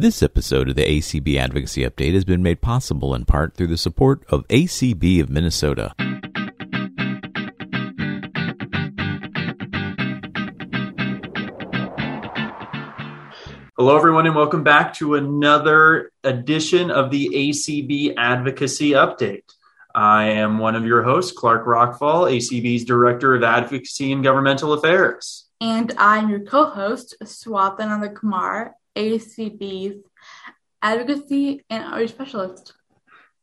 This episode of the ACB Advocacy Update has been made possible in part through the support of ACB of Minnesota. Hello, everyone, and welcome back to another edition of the ACB Advocacy Update. I am one of your hosts, Clark Rockefeller, ACB's Director of Advocacy and Governmental Affairs. And I'm your co host, Swatha Nandhakumar, ACB's Advocacy and Outreach Specialist.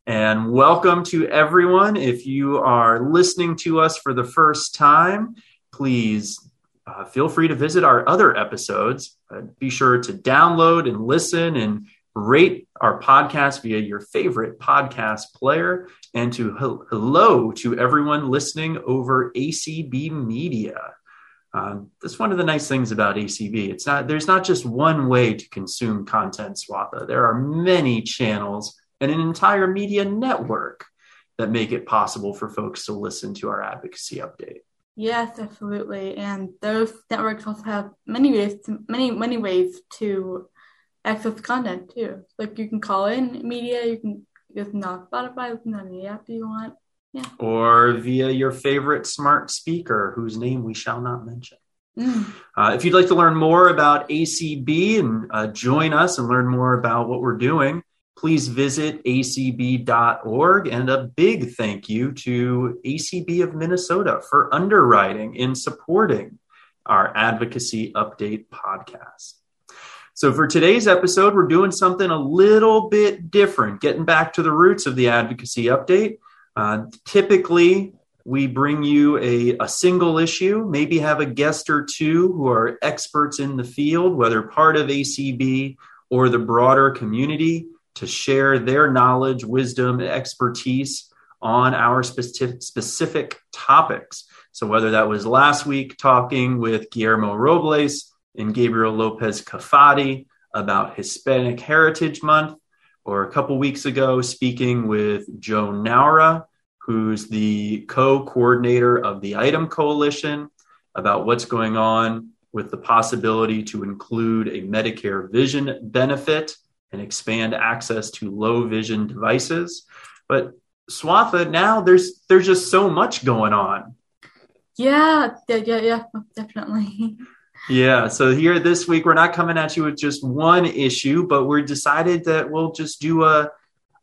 And welcome to everyone. If you are listening to us for the first time, please uh, feel free to visit our other episodes. Uh, be sure to download and listen and rate our podcast via your favorite podcast player. And to hello to everyone listening over ACB Media. Um, that's one of the nice things about ACB. It's not there's not just one way to consume content, Swatha. There are many channels and an entire media network that make it possible for folks to listen to our advocacy update. Yes, absolutely. And those networks also have many ways to, many many ways to access content too. Like you can call in media, you can listen on Spotify, listen on any app you want. Yeah. Or via your favorite smart speaker, whose name we shall not mention. Mm. Uh, if you'd like to learn more about ACB and uh, join us and learn more about what we're doing, please visit acb.org. And a big thank you to ACB of Minnesota for underwriting and supporting our Advocacy Update podcast. So, for today's episode, we're doing something a little bit different, getting back to the roots of the Advocacy Update. Uh, typically, we bring you a, a single issue, maybe have a guest or two who are experts in the field, whether part of ACB or the broader community, to share their knowledge, wisdom, expertise on our specific, specific topics. So, whether that was last week talking with Guillermo Robles and Gabriel Lopez Cafati about Hispanic Heritage Month, or a couple weeks ago speaking with Joe Nahra, who's the co coordinator of the ITEM Coalition, about what's going on with the possibility to include a Medicare vision benefit and expand access to low vision devices. But Swatha, now there's there's just so much going on. Yeah, yeah, yeah, yeah definitely. Yeah. So here this week, we're not coming at you with just one issue, but we're decided that we'll just do a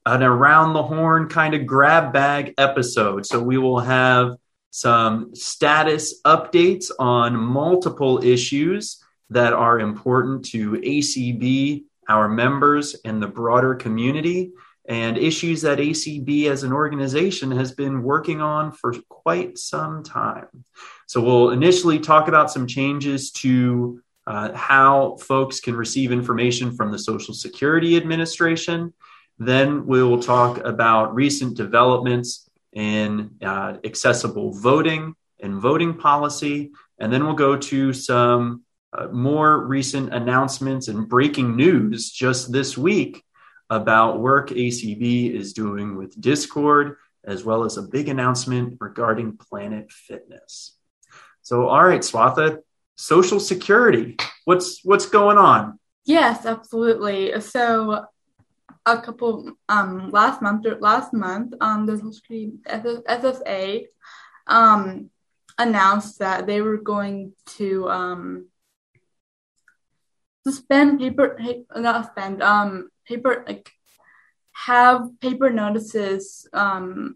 an around the horn kind of grab bag episode. So we will have some status updates on multiple issues that are important to ACB, our members, and the broader community, and issues that ACB as an organization has been working on for quite some time. So we'll initially talk about some changes to uh, how folks can receive information from the Social Security Administration. Then we will talk about recent developments in uh, accessible voting and voting policy. And then we'll go to some uh, more recent announcements and breaking news just this week about work ACB is doing with Discord, as well as a big announcement regarding Planet Fitness. So, all right, Swatha, Social Security, what's what's going on? Yes, absolutely. So, a couple um last month last month um the Social Security SSA um announced that they were going to um suspend paper not suspend um paper like have paper notices um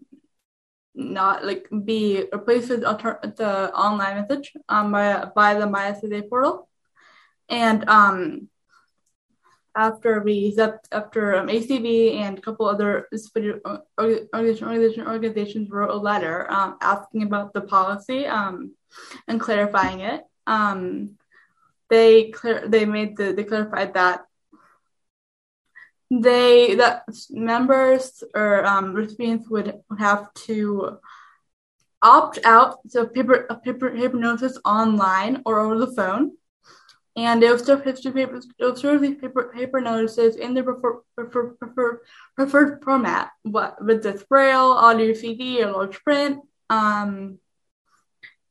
not like be replaced with the online message um by by the MySSA portal, and um after we after um, ACB and a couple other organization, organizations wrote a letter um, asking about the policy um, and clarifying it. Um, they clear they made the they clarified that they that members or um, recipients would, have to opt out so paper paper paper notices online or over the phone. And they'll still history papers they'll serve these paper paper notices in the preferred preferred preferred, preferred format what with the braille audio cd or large print um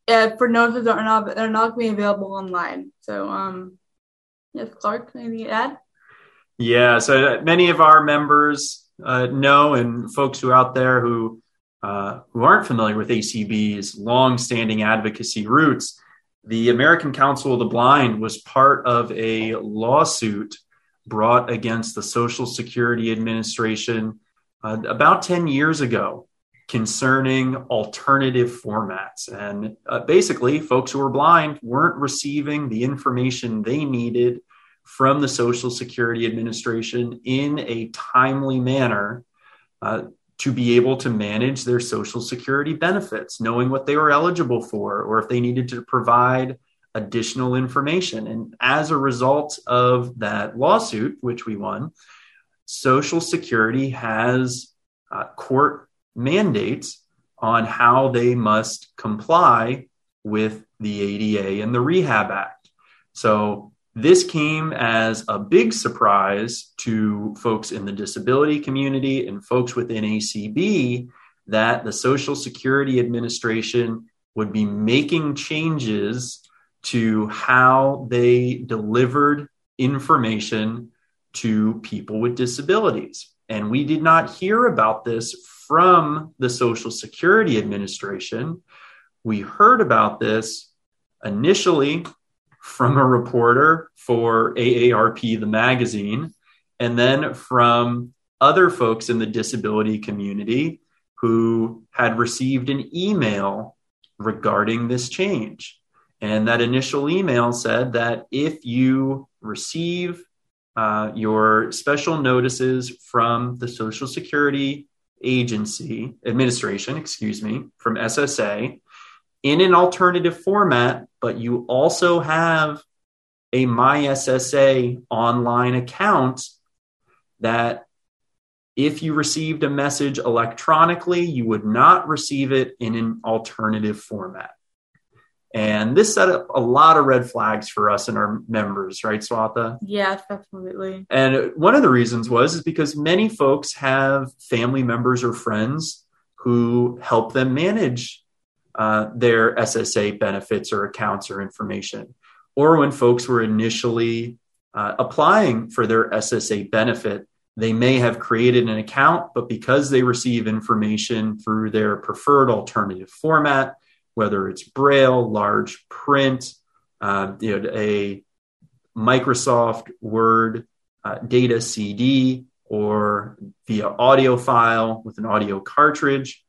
for notices that are not they're not going to be available online. So um yes clark anything to add Yeah, so many of our members uh, know, and folks who are out there who uh, who aren't familiar with ACB's long-standing advocacy roots, the American Council of the Blind was part of a lawsuit brought against the Social Security Administration uh, about 10 years ago concerning alternative formats. And uh, basically, folks who were blind weren't receiving the information they needed from the Social Security Administration in a timely manner uh, to be able to manage their Social Security benefits, knowing what they were eligible for, or if they needed to provide additional information. And as a result of that lawsuit, which we won, Social Security has uh, court mandates on how they must comply with the ADA and the Rehab Act. So this came as a big surprise to folks in the disability community and folks within ACB that the Social Security Administration would be making changes to how they delivered information to people with disabilities. And we did not hear about this from the Social Security Administration. We heard about this initially from a reporter for AARP, the magazine, and then from other folks in the disability community who had received an email regarding this change. And that initial email said that if you receive uh, your special notices from the Social Security Agency Administration, excuse me, from SSA, in an alternative format, but you also have a MySSA online account that if you received a message electronically, you would not receive it in an alternative format. And this set up a lot of red flags for us and our members, right, Swatha? Yes, absolutely. And one of the reasons was is because many folks have family members or friends who help them manage uh, their SSA benefits or accounts or information. Or when folks were initially uh, applying for their SSA benefit, they may have created an account, but because they receive information through their preferred alternative format, whether it's Braille, large print, uh, you know, a Microsoft Word uh, data CD, or via audio file with an audio cartridge,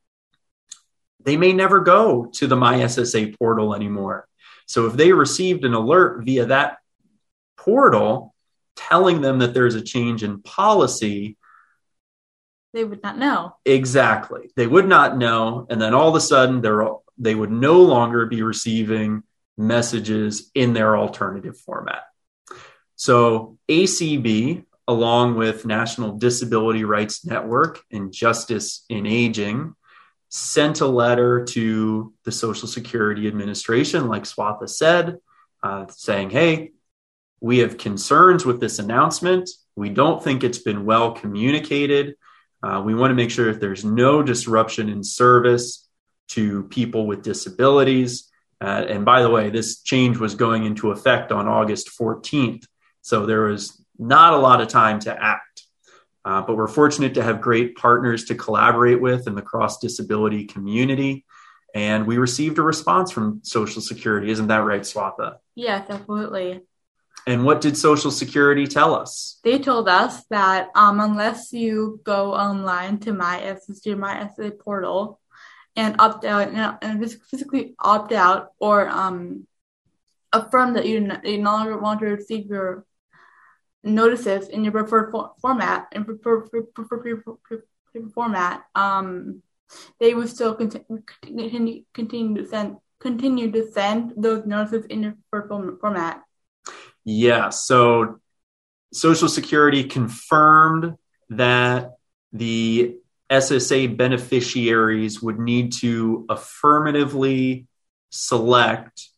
they may never go to the MySSA portal anymore. So if they received an alert via that portal telling them that there's a change in policy, they would not know. Exactly. They would not know. And then all of a sudden, they're, they would no longer be receiving messages in their alternative format. So ACB, along with National Disability Rights Network and Justice in Aging, sent a letter to the Social Security Administration, like Swatha said, uh, saying, hey, we have concerns with this announcement. We don't think it's been well communicated. Uh, we want to make sure that there's no disruption in service to people with disabilities. Uh, and by the way, this change was going into effect on August 14th. So there was not a lot of time to act. Uh, but we're fortunate to have great partners to collaborate with in the cross disability community. And we received a response from Social Security. Isn't that right, Swatha? Yes, absolutely. And what did Social Security tell us? They told us that um, unless you go online to my SSG, my SSA portal, and opt out and physically opt out or um, affirm that you no longer want to receive your notices in your preferred for- format and preferred, preferred, preferred format, um, they would still continue, continue to send continue to send those notices in your preferred format. Yeah. So Social Security confirmed that the SSA beneficiaries would need to affirmatively select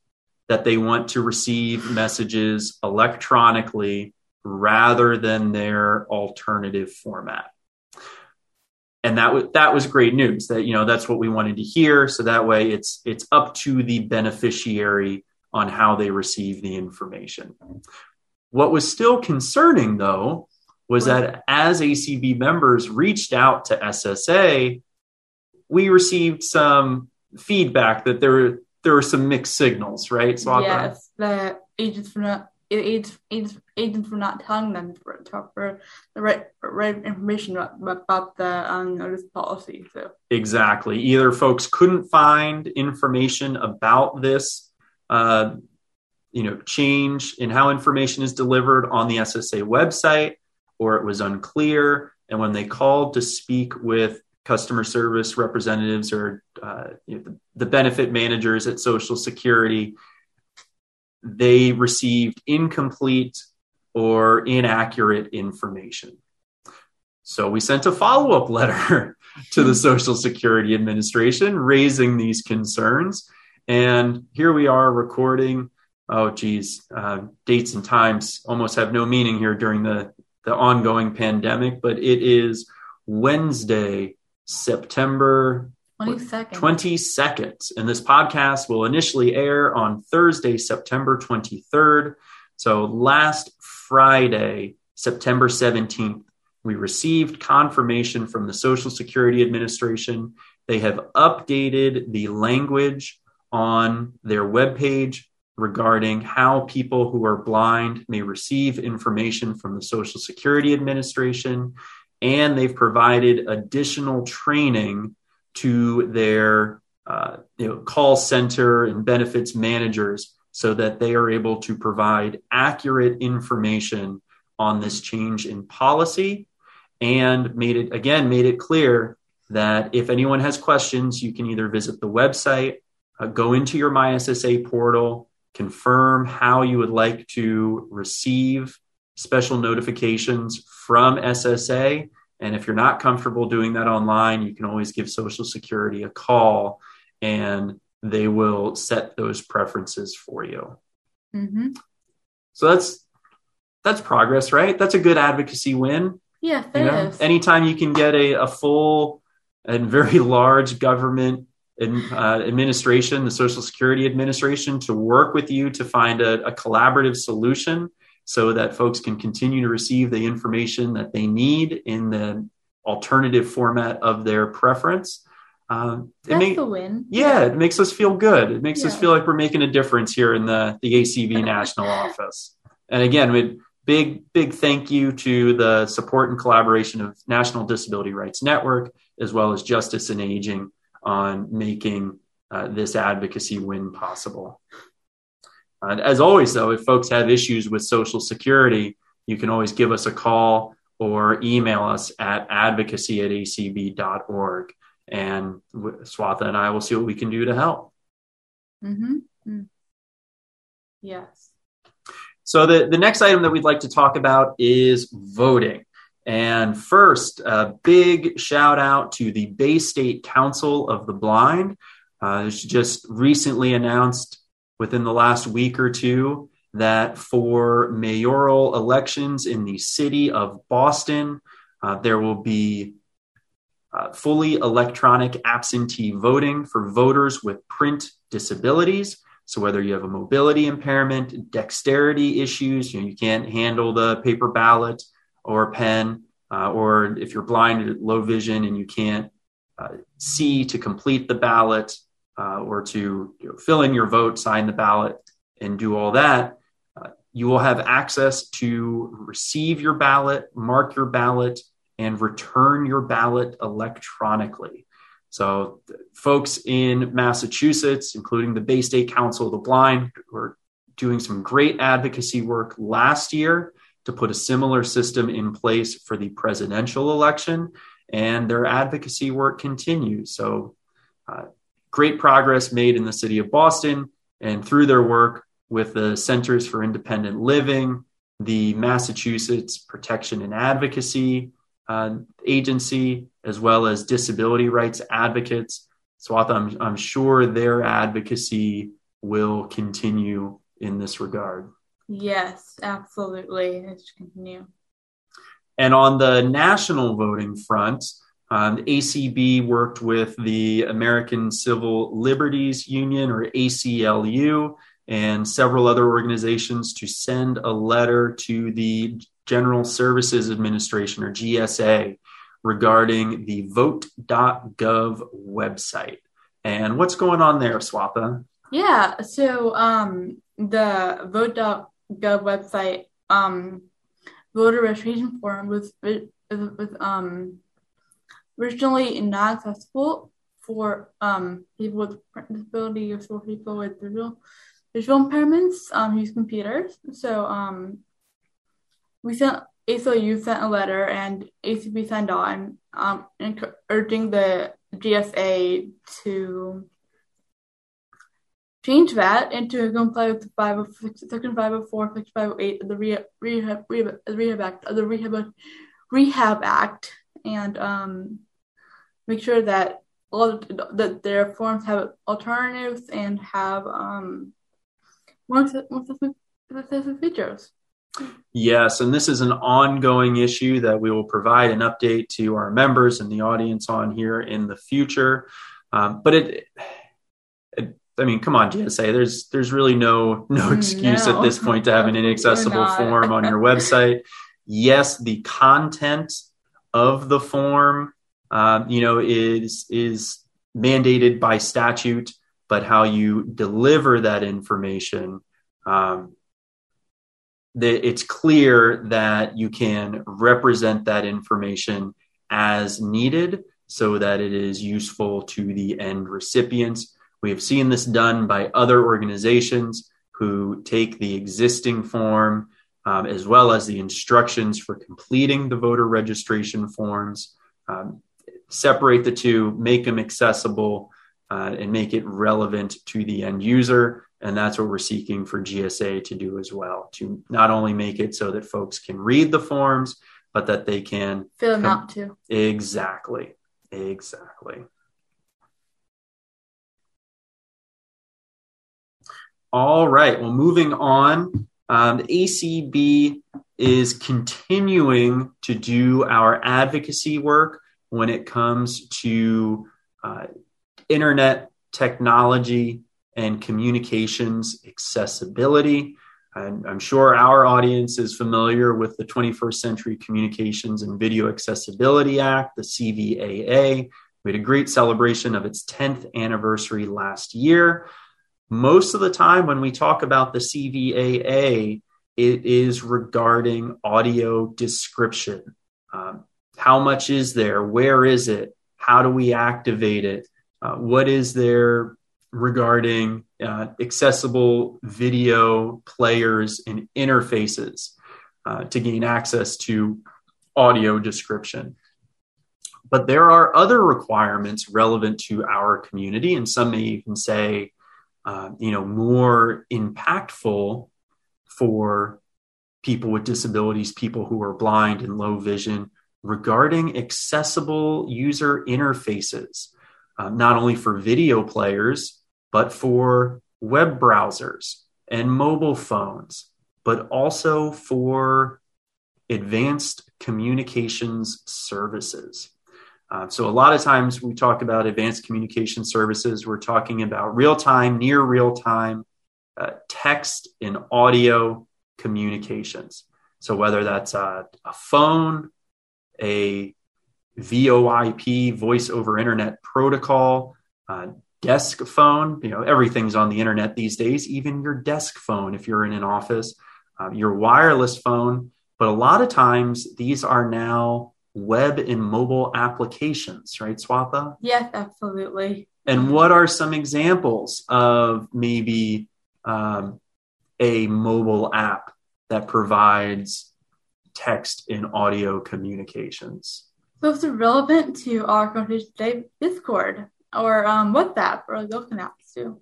that they want to receive messages electronically rather than their alternative format. And that was that was great news. That you know that's what we wanted to hear. So that way, it's it's up to the beneficiary on how they receive the information. What was still concerning, though, was that as ACB members reached out to SSA, we received some feedback that there were there were some mixed signals, right? So yes, the agents were not agents, agents, agents were not telling them for, for the right right information about, about the um, notice policy. So exactly, either folks couldn't find information about this, uh, you know, change in how information is delivered on the SSA website, or it was unclear. And when they called to speak with customer service representatives or uh, you know, the, the benefit managers at Social Security, they received incomplete or inaccurate information. So we sent a follow up letter to the Social Security Administration raising these concerns. And here we are recording. Oh, geez, uh, dates and times almost have no meaning here during the, the ongoing pandemic, but it is Wednesday, September 22nd. 22nd. And this podcast will initially air on Thursday, September 23rd. So last Friday, September 17th, we received confirmation from the Social Security Administration. They have updated the language on their webpage regarding how people who are blind may receive information from the Social Security Administration and they've provided additional training to their uh, you know, call center and benefits managers so that they are able to provide accurate information on this change in policy and made it again made it clear that if anyone has questions you can either visit the website uh, go into your myssa portal confirm how you would like to receive special notifications from SSA. And if you're not comfortable doing that online, you can always give Social Security a call and they will set those preferences for you. Mm-hmm. So that's that's progress, right? That's a good advocacy win. Yeah, you know? Anytime you can get a, a full and very large government uh, administration, the Social Security Administration, to work with you to find a, a collaborative solution so that folks can continue to receive the information that they need in the alternative format of their preference. Um, That's may, the win. Yeah, it makes us feel good. It makes yeah. us feel like we're making a difference here in the, the ACB national office. And again, we big, big thank you to the support and collaboration of National Disability Rights Network, as well as Justice in Aging on making uh, this advocacy win possible. And as always, though, if folks have issues with Social Security, you can always give us a call or email us at advocacy at acb.org. And Swatha and I will see what we can do to help. Mm-hmm. mm-hmm. Yes. So, the, the next item that we'd like to talk about is voting. And first, a big shout out to the Bay State Council of the Blind. Uh, just recently announced within the last week or two that for mayoral elections in the city of Boston, uh, there will be uh, fully electronic absentee voting for voters with print disabilities. So whether you have a mobility impairment, dexterity issues, you know, you can't handle the paper ballot or pen, uh, or if you're blind low vision and you can't uh, see to complete the ballot, uh, or to you know, fill in your vote, sign the ballot, and do all that, uh, you will have access to receive your ballot, mark your ballot, and return your ballot electronically. So, folks in Massachusetts, including the Bay State Council of the Blind, were doing some great advocacy work last year to put a similar system in place for the presidential election, and their advocacy work continues. So, uh, great progress made in the city of Boston and through their work with the Centers for Independent Living, the Massachusetts Protection and Advocacy uh, Agency, as well as disability rights advocates. So I'm, I'm sure their advocacy will continue in this regard. Yes, absolutely. It should continue. And on the national voting front, um, ACB worked with the American Civil Liberties Union, or ACLU, and several other organizations to send a letter to the General Services Administration or GSA regarding the vote.gov website. And what's going on there, Swatha? Yeah, so um, the vote.gov website um, voter registration form was, was um, originally not accessible for um, people with disabilities or for people with visual visual impairments um, use computers. So um, we sent ACLU sent a letter and ACB signed on um, urging the GSA to change that and to comply with the 506, section 504, section 508 of the Rehab, Rehab, Rehab, Rehab Act the Rehab, Rehab Act and um, make sure that all that their forms have alternatives and have um, more accessible features. Yes, and this is an ongoing issue that we will provide an update to our members and the audience on here in the future. Um, but it, it, I mean, come on, GSA. There's there's really no no excuse no. at this point to have an inaccessible form on your website. Yes, the content of the form, uh, you know, is is mandated by statute, but how you deliver that information um, that it's clear that you can represent that information as needed so that it is useful to the end recipients. We have seen this done by other organizations who take the existing form um, as well as the instructions for completing the voter registration forms, um, separate the two, make them accessible, uh, and make it relevant to the end user. And that's what we're seeking for GSA to do as well to not only make it so that folks can read the forms, but that they can fill them out too. Exactly. Exactly. All right. Well, moving on, um, the ACB is continuing to do our advocacy work when it comes to uh, internet technology and communications accessibility. And I'm sure our audience is familiar with the 21st Century Communications and Video Accessibility Act, the CVAA. We had a great celebration of its 10th anniversary last year. Most of the time, when we talk about the CVAA, it is regarding audio description. Um, how much is there? Where is it? How do we activate it? Uh, what is there regarding uh, accessible video players and interfaces uh, to gain access to audio description. But there are other requirements relevant to our community, and some may even say, uh, you know, more impactful for people with disabilities, people who are blind and low vision, regarding accessible user interfaces, uh, not only for video players, but for web browsers and mobile phones, but also for advanced communications services. Uh, so, a lot of times we talk about advanced communication services, we're talking about real time, near real time uh, text and audio communications. So, whether that's a, a phone, a VoIP, voice over internet protocol, uh, desk phone. You know, everything's on the internet these days, even your desk phone if you're in an office, uh, your wireless phone. But a lot of times these are now web and mobile applications, right, Swatha? Yes, absolutely. And what are some examples of maybe um, a mobile app that provides text and audio communications? So it's relevant to our conversation today, Discord or um, WhatsApp or those kind of apps too.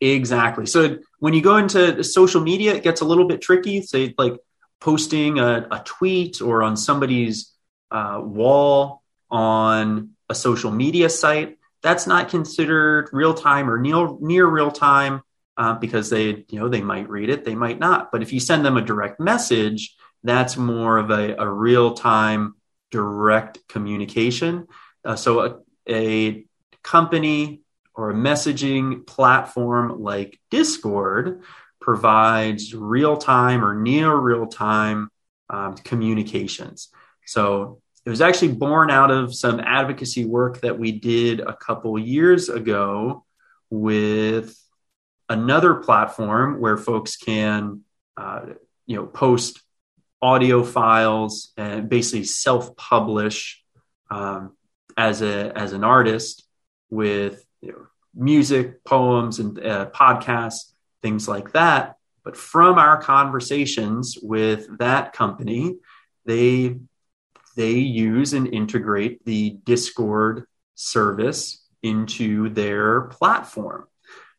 Exactly. So when you go into social media, it gets a little bit tricky. Say like posting a, a tweet or on somebody's uh, wall on a social media site. That's not considered real time or near near real time uh, because they you know they might read it, they might not. But if you send them a direct message, that's more of a, a real time direct communication. Uh, so a, a company or a messaging platform like Discord provides real time or near real time um, communications. So it was actually born out of some advocacy work that we did a couple years ago with another platform where folks can, uh, you know, post audio files and basically self-publish um, as a as an artist with you know, music, poems, and uh, podcasts, things like that. But from our conversations with that company, they they use and integrate the Discord service into their platform.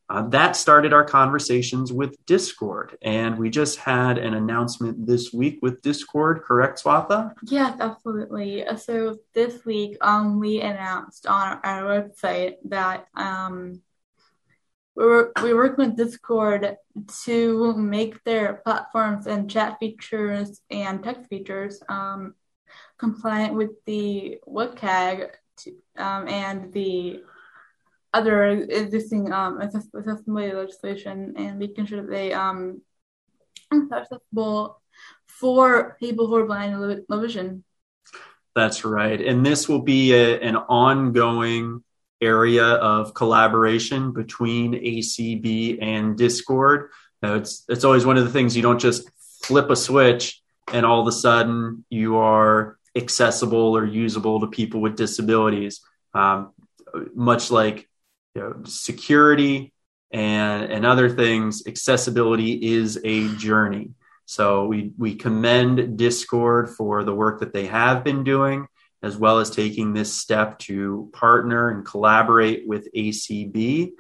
Uh, that started our conversations with Discord. And we just had an announcement this week with Discord, correct, Swatha? Yes, absolutely. So this week, um, we announced on our website that um, we were we working with Discord to make their platforms and chat features and text features um, compliant with the WCAG to, um, and the other existing um, accessibility legislation and making sure that they um, are accessible for people who are blind and low vision. That's right. And this will be a, an ongoing area of collaboration between ACB and Discord. Now, it's, it's always one of the things you don't just flip a switch and all of a sudden you are accessible or usable to people with disabilities. Um, much like you know, security and and other things, accessibility is a journey. So we we commend Discord for the work that they have been doing, as well as taking this step to partner and collaborate with ACB.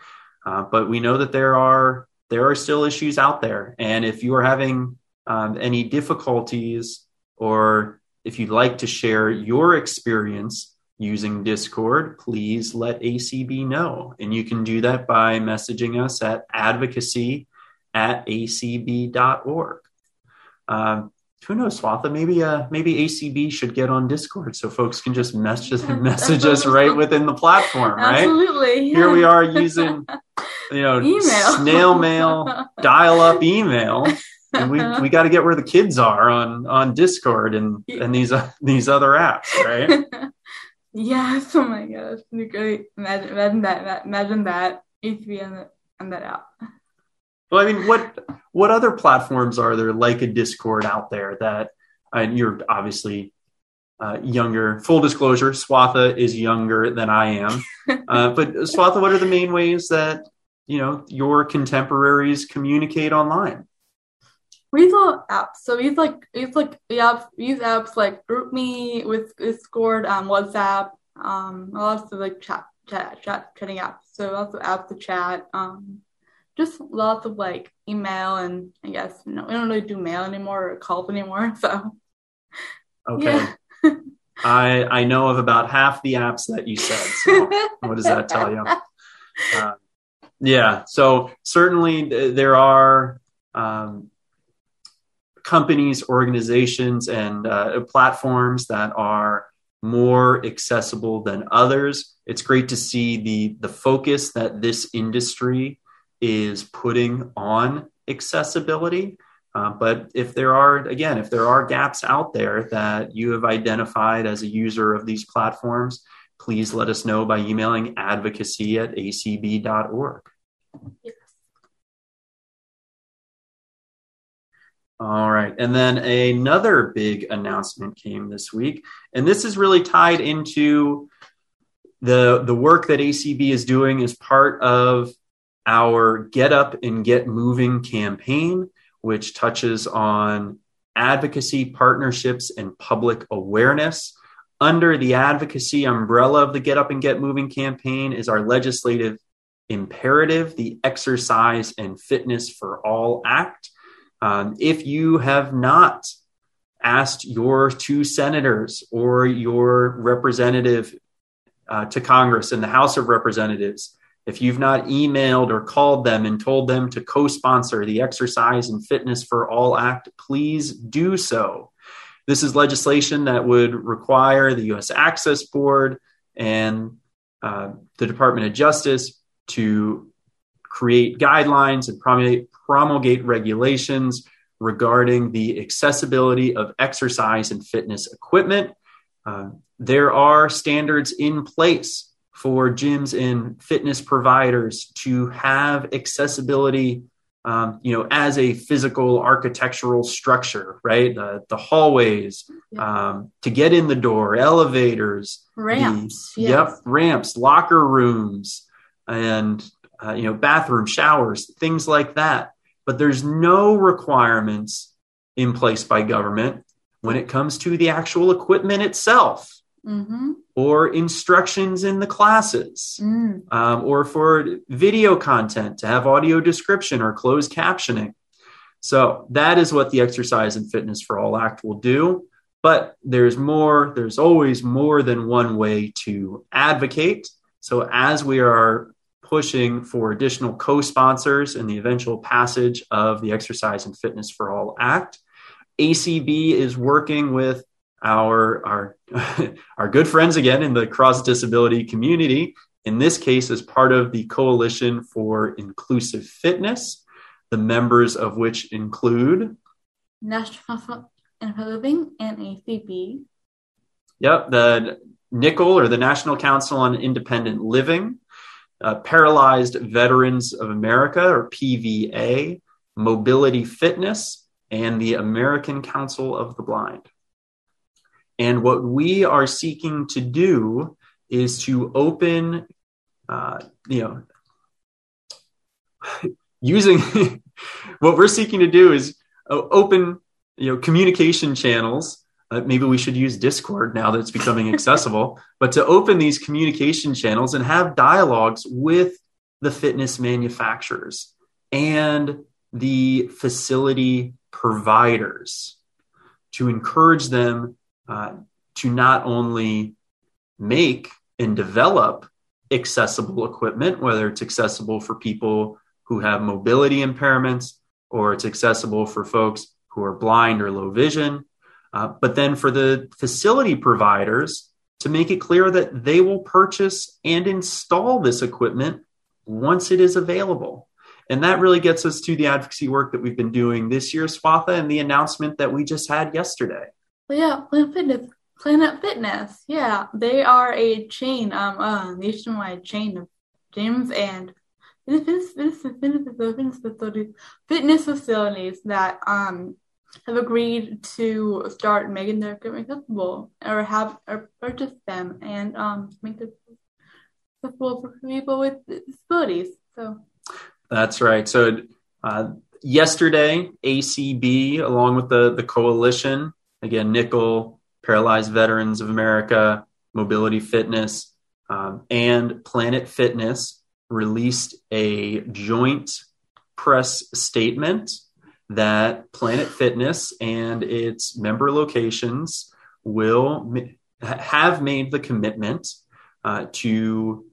Uh, but we know that there are there are still issues out there, and if you are having um, any difficulties or if you'd like to share your experience using Discord, please let ACB know. And you can do that by messaging us at advocacy at acb.org. Um, who knows, Swatha? Maybe uh, maybe ACB should get on Discord so folks can just message message us right within the platform, right? Absolutely. Here we are using you know email. snail mail, dial up email. And we, we got to get where the kids are on on Discord and and these uh, these other apps, right? Yes. Oh my gosh. Great. Imagine, imagine that. Imagine that. ACB on, the, on that app. Well, I mean, what what other platforms are there like a Discord out there that and you're obviously uh, younger. Full disclosure, Swatha is younger than I am. Uh, but Swatha, what are the main ways that you know your contemporaries communicate online? We use all apps. So we use like we use like we we use apps like GroupMe with Discord, um, WhatsApp, um, lots of like chat chat chat chatting apps. So lots of apps to chat. Um, just lots of like email and I guess you know, we don't really do mail anymore or calls anymore. So okay. Yeah. I I know of about half the apps that you said. So what does that tell you? Uh, yeah. So certainly there are um, companies, organizations, and uh, platforms that are more accessible than others. It's great to see the the focus that this industry is putting on accessibility. Uh, but if there are, again, if there are gaps out there that you have identified as a user of these platforms, please let us know by emailing advocacy at acb.org. All right. And then another big announcement came this week. And this is really tied into the, the work that ACB is doing as part of our Get Up and Get Moving campaign, which touches on advocacy, partnerships, and public awareness. Under the advocacy umbrella of the Get Up and Get Moving campaign is our legislative imperative, the Exercise and Fitness for All Act. Um, if you have not asked your two senators or your representative uh, to Congress in the House of Representatives, if you've not emailed or called them and told them to co sponsor the Exercise and Fitness for All Act, please do so. This is legislation that would require the U.S. Access Board and uh, the Department of Justice to create guidelines and promulgate, promulgate regulations regarding the accessibility of exercise and fitness equipment. Uh, there are standards in place for gyms and fitness providers to have accessibility um, you know, as a physical architectural structure, right? The, the hallways yeah. um, to get in the door, elevators, ramps, the, yes. yep, ramps, locker rooms, and uh, you know, bathroom, showers, things like that. But there's no requirements in place by government when it comes to the actual equipment itself. Mm-hmm. Or instructions in the classes, mm. um, or for video content to have audio description or closed captioning. So that is what the Exercise and Fitness for All Act will do. But there's more, there's always more than one way to advocate. So as we are pushing for additional co sponsors in the eventual passage of the Exercise and Fitness for All Act, ACB is working with our our our good friends again in the cross disability community in this case as part of the coalition for inclusive fitness the members of which include national and living and acb yep the nickel or the national council on independent living uh, paralyzed veterans of america or pva mobility fitness and the american council of the blind and what we are seeking to do is to open, uh, you know, using what we're seeking to do is uh, open, you know, communication channels. Uh, maybe we should use Discord now that it's becoming accessible, but to open these communication channels and have dialogues with the fitness manufacturers and the facility providers to encourage them uh, to not only make and develop accessible equipment, whether it's accessible for people who have mobility impairments or it's accessible for folks who are blind or low vision, uh, but then for the facility providers to make it clear that they will purchase and install this equipment once it is available. And that really gets us to the advocacy work that we've been doing this year, Swatha, and the announcement that we just had yesterday. Yeah, Planet Fitness. Planet Fitness. Yeah, they are a chain, um, uh, nationwide chain of gyms and fitness, fitness, fitness, fitness facilities, fitness facilities that um have agreed to start making their equipment accessible or have or purchase them and um make them accessible for people with disabilities. So that's right. So uh, yesterday, ACB, along with the the coalition, again, Nickel, Paralyzed Veterans of America, Mobility Fitness, um, and Planet Fitness released a joint press statement that Planet Fitness and its member locations will have made the commitment uh, to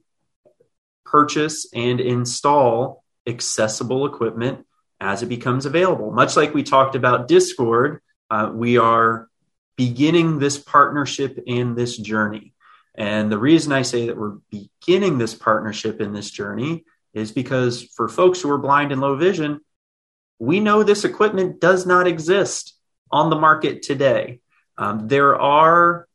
purchase and install accessible equipment as it becomes available. Much like we talked about Discord, uh, we are beginning this partnership in this journey. And the reason I say that we're beginning this partnership in this journey is because for folks who are blind and low vision, we know this equipment does not exist on the market today. Um, there are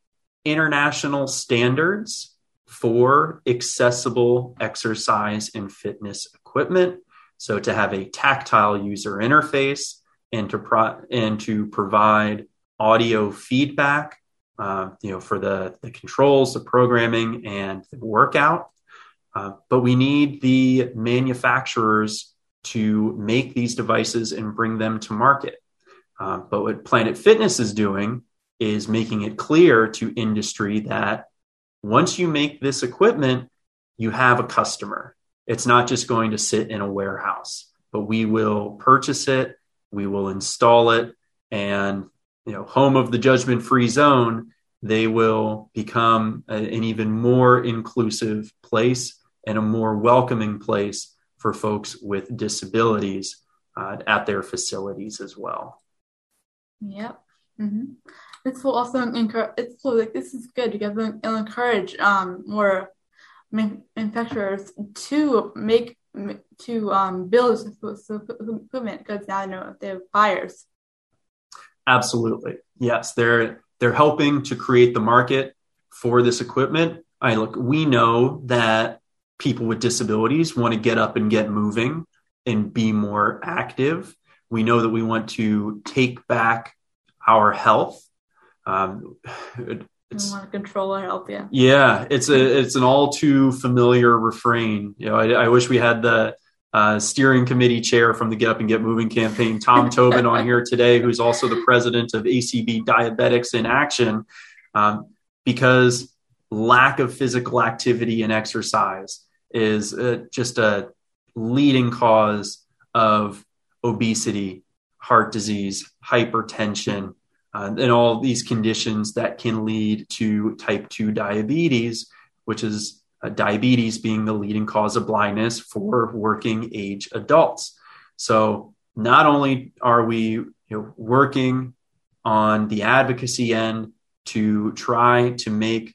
international standards for accessible exercise and fitness equipment. So, to have a tactile user interface, and to pro- and to provide audio feedback, uh, you know, for the the controls, the programming, and the workout. Uh, but we need the manufacturers to make these devices and bring them to market. Uh, but what Planet Fitness is doing is making it clear to industry that once you make this equipment, you have a customer. It's not just going to sit in a warehouse, but we will purchase it we will install it and you know home of the judgment free zone they will become an even more inclusive place and a more welcoming place for folks with disabilities uh, at their facilities as well yep mm-hmm. this will also encourage it's so like this is good because it'll encourage um, more manufacturers to make to um, build equipment because now I know they have buyers Absolutely. Yes, they're they're helping to create the market for this equipment. I look, we know that people with disabilities want to get up and get moving and be more active. We know that we want to take back our health. Um, it's, want to control our health, yeah. Yeah, it's a it's an all too familiar refrain. You know, I, I wish we had the uh, steering committee chair from the Get Up and Get Moving campaign, Tom Tobin, on here today, who's also the president of ACB Diabetics in Action, um, because lack of physical activity and exercise is uh, just a leading cause of obesity, heart disease, hypertension, uh, and all these conditions that can lead to type 2 diabetes, which is uh, diabetes being the leading cause of blindness for working age adults. So not only are we you know, working on the advocacy end to try to make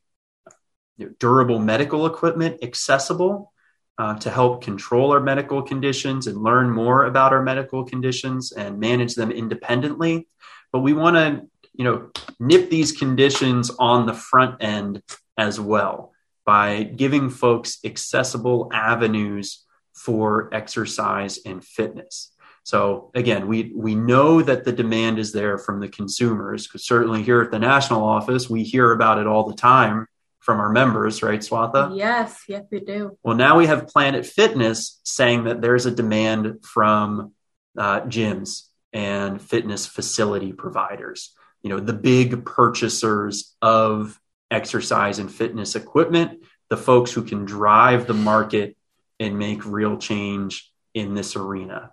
durable medical equipment accessible uh, to help control our medical conditions and learn more about our medical conditions and manage them independently, but we want to you know nip these conditions on the front end as well by giving folks accessible avenues for exercise and fitness. So again, we we know that the demand is there from the consumers certainly here at the national office we hear about it all the time from our members, right, Swatha? Yes, yes, we do. Well, now we have Planet Fitness saying that there's a demand from uh, gyms and fitness facility providers. You know, the big purchasers of exercise and fitness equipment, the folks who can drive the market and make real change in this arena.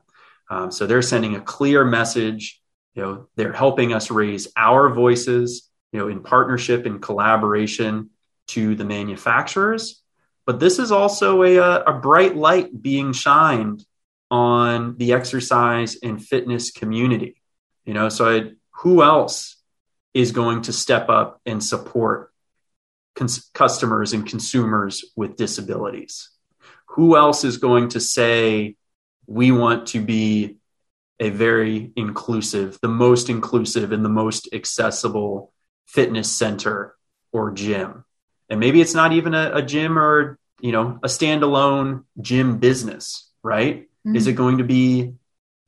Um, so they're sending a clear message. You know, they're helping us raise our voices, you know, in partnership and collaboration to the manufacturers. But this is also a, uh, a bright light being shined on the exercise and fitness community. You know, so I, who else is going to step up and support cons- customers and consumers with disabilities? Who else is going to say, we want to be a very inclusive, the most inclusive and the most accessible fitness center or gym? And maybe it's not even a, a gym or, you know, a standalone gym business, right? Mm-hmm. Is it going to be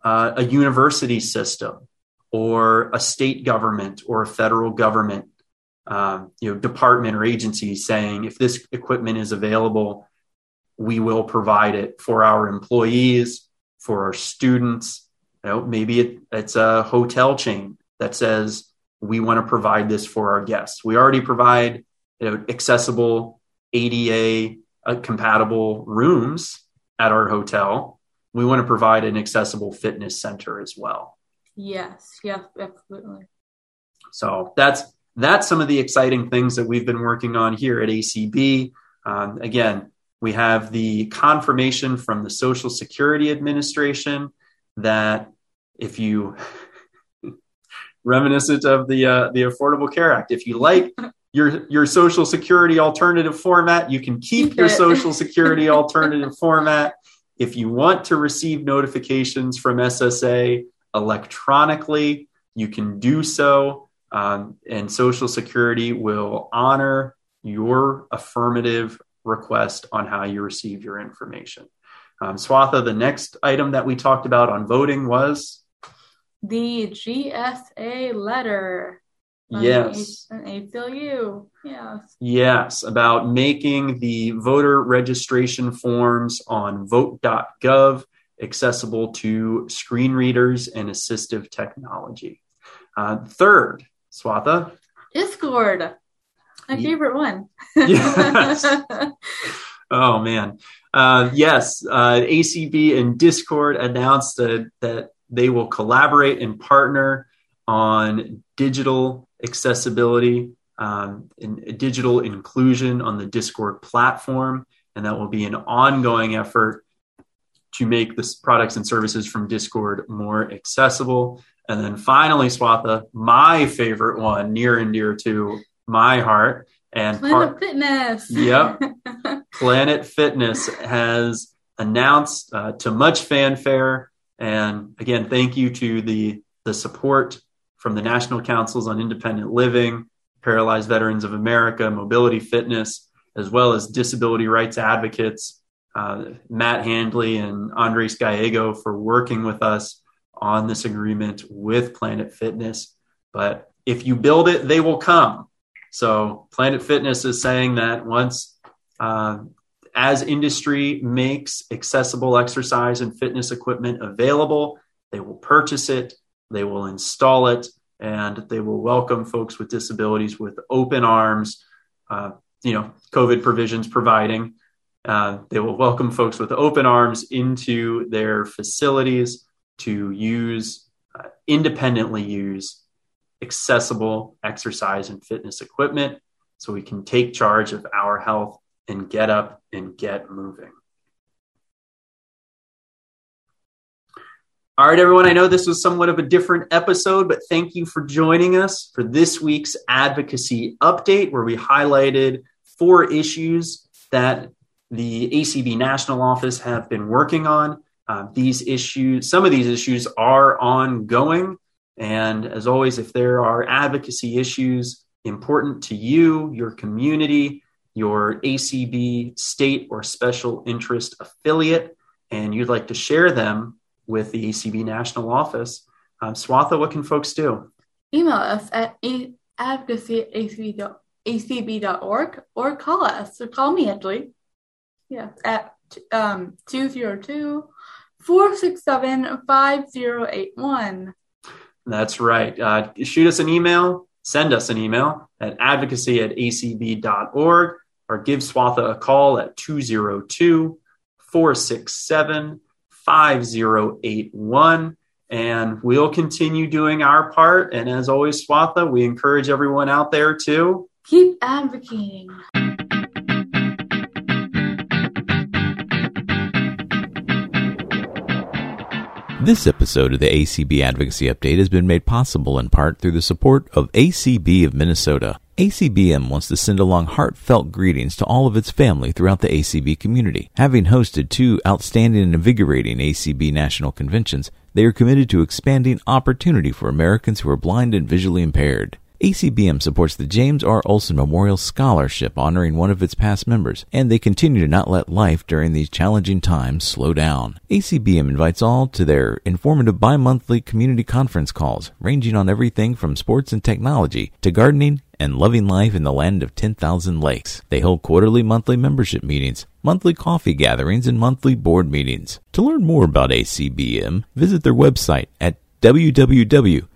uh, a university system or a state government or a federal government um, you know department or agency saying if this equipment is available we will provide it for our employees for our students you know maybe it, it's a hotel chain that says we want to provide this for our guests we already provide you know accessible ada uh, compatible rooms at our hotel we want to provide an accessible fitness center as well yes yes absolutely so that's that's some of the exciting things that we've been working on here at ACB. Um, again, we have the confirmation from the Social Security Administration that if you reminiscent of the uh, the Affordable Care Act, if you like your your Social Security alternative format, you can keep your Social Security alternative format. If you want to receive notifications from SSA electronically, you can do so. Um, and Social Security will honor your affirmative request on how you receive your information. Um, Swatha, the next item that we talked about on voting was the GSA letter. Yes. An ACLU. Yes. Yes, about making the voter registration forms on vote.gov accessible to screen readers and assistive technology. Uh, third, Swatha? Discord. My favorite one. yes. Oh man. Uh, yes, uh, ACB and Discord announced that, that they will collaborate and partner on digital accessibility um, and digital inclusion on the Discord platform. And that will be an ongoing effort to make the products and services from Discord more accessible. And then finally, Swatha, my favorite one, near and dear to my heart. And Planet part, Fitness. Yep. Planet Fitness has announced uh, to much fanfare. And again, thank you to the, the support from the National Councils on Independent Living, Paralyzed Veterans of America, Mobility Fitness, as well as disability rights advocates, uh, Matt Handley and Andres Gallego for working with us on this agreement with Planet Fitness. But if you build it, they will come. So Planet Fitness is saying that once, uh, as industry makes accessible exercise and fitness equipment available, they will purchase it, they will install it, and they will welcome folks with disabilities with open arms. Uh, you know, COVID provisions providing. Uh, they will welcome folks with open arms into their facilities to use, uh, independently use accessible exercise and fitness equipment so we can take charge of our health and get up and get moving. All right, everyone. I know this was somewhat of a different episode, but thank you for joining us for this week's advocacy update, where we highlighted four issues that the ACB National Office have been working on. Uh, these issues, some of these issues are ongoing. And as always, if there are advocacy issues important to you, your community, your ACB state or special interest affiliate, and you'd like to share them with the ACB National Office, um, Swatha, what can folks do? Email us at advocacy at acb.org or call us. So call me actually. Yeah, at um, 202 467 5081. That's right. Uh, shoot us an email, send us an email at advocacy at acb.org or give Swatha a call at 202 467 5081. And we'll continue doing our part. And as always, Swatha, we encourage everyone out there to keep advocating. This episode of the ACB Advocacy Update has been made possible in part through the support of ACB of Minnesota. ACBM wants to send along heartfelt greetings to all of its family throughout the ACB community. Having hosted two outstanding and invigorating ACB national conventions, they are committed to expanding opportunity for Americans who are blind and visually impaired. ACBM supports the James R. Olson Memorial Scholarship honoring one of its past members, and they continue to not let life during these challenging times slow down. ACBM invites all to their informative bi-monthly community conference calls, ranging on everything from sports and technology to gardening and loving life in the land of 10,000 lakes. They hold quarterly monthly membership meetings, monthly coffee gatherings, and monthly board meetings. To learn more about ACBM, visit their website at www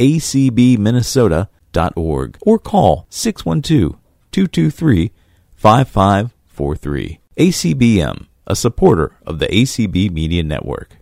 acbminnesota.org or call 612-223-5543. ACBM, a supporter of the ACB Media Network.